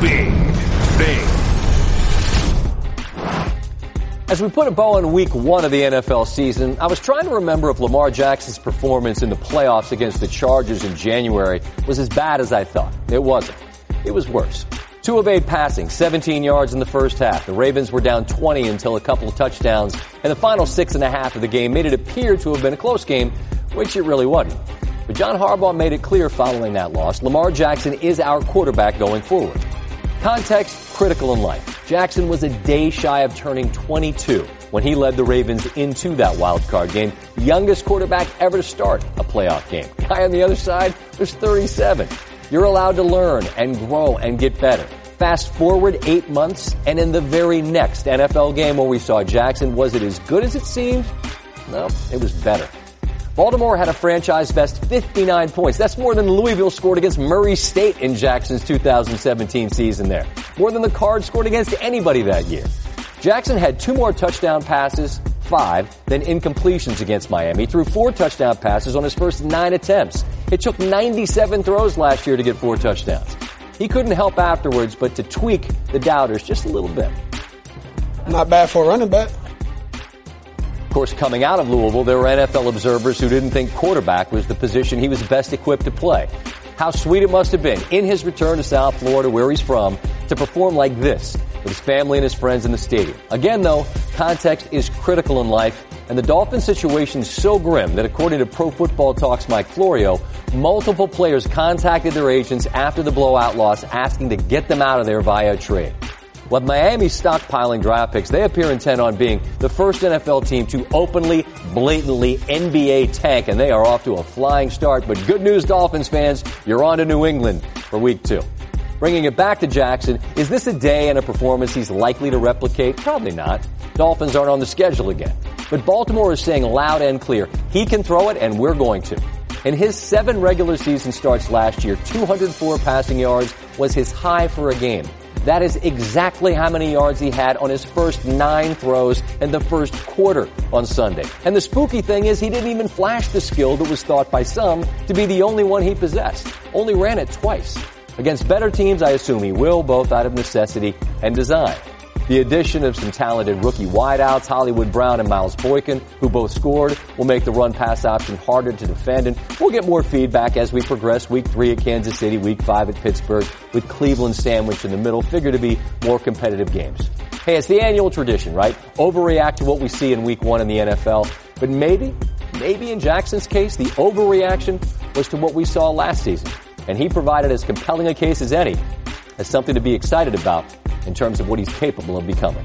Big Thing. As we put a bow on week one of the NFL season, I was trying to remember if Lamar Jackson's performance in the playoffs against the Chargers in January was as bad as I thought. It wasn't. It was worse. Two of eight passing, 17 yards in the first half. The Ravens were down 20 until a couple of touchdowns, and the final six and a half of the game made it appear to have been a close game, which it really wasn't. But John Harbaugh made it clear following that loss, Lamar Jackson is our quarterback going forward. Context critical in life. Jackson was a day shy of turning 22 when he led the Ravens into that wild card game, youngest quarterback ever to start a playoff game. Guy on the other side was 37. You're allowed to learn and grow and get better. Fast forward eight months, and in the very next NFL game where we saw Jackson, was it as good as it seemed? No, it was better. Baltimore had a franchise best 59 points. That's more than Louisville scored against Murray State in Jackson's 2017 season there. More than the Cards scored against anybody that year. Jackson had two more touchdown passes, five, than incompletions against Miami, threw four touchdown passes on his first nine attempts. It took 97 throws last year to get four touchdowns. He couldn't help afterwards but to tweak the doubters just a little bit. Not bad for a running back. Course, coming out of Louisville, there were NFL observers who didn't think quarterback was the position he was best equipped to play. How sweet it must have been in his return to South Florida, where he's from, to perform like this with his family and his friends in the stadium. Again, though, context is critical in life, and the Dolphins situation is so grim that according to Pro Football Talk's Mike Florio, multiple players contacted their agents after the blowout loss asking to get them out of there via trade. With Miami stockpiling draft picks, they appear intent on being the first NFL team to openly, blatantly NBA tank, and they are off to a flying start. But good news, Dolphins fans, you're on to New England for week two. Bringing it back to Jackson, is this a day and a performance he's likely to replicate? Probably not. Dolphins aren't on the schedule again. But Baltimore is saying loud and clear, he can throw it and we're going to. In his seven regular season starts last year, 204 passing yards was his high for a game. That is exactly how many yards he had on his first nine throws in the first quarter on Sunday. And the spooky thing is he didn't even flash the skill that was thought by some to be the only one he possessed. Only ran it twice. Against better teams, I assume he will, both out of necessity and design. The addition of some talented rookie wideouts, Hollywood Brown and Miles Boykin, who both scored, will make the run pass option harder to defend. And we'll get more feedback as we progress week three at Kansas City, week five at Pittsburgh, with Cleveland sandwiched in the middle, figure to be more competitive games. Hey, it's the annual tradition, right? Overreact to what we see in week one in the NFL. But maybe, maybe in Jackson's case, the overreaction was to what we saw last season. And he provided as compelling a case as any as something to be excited about in terms of what he's capable of becoming.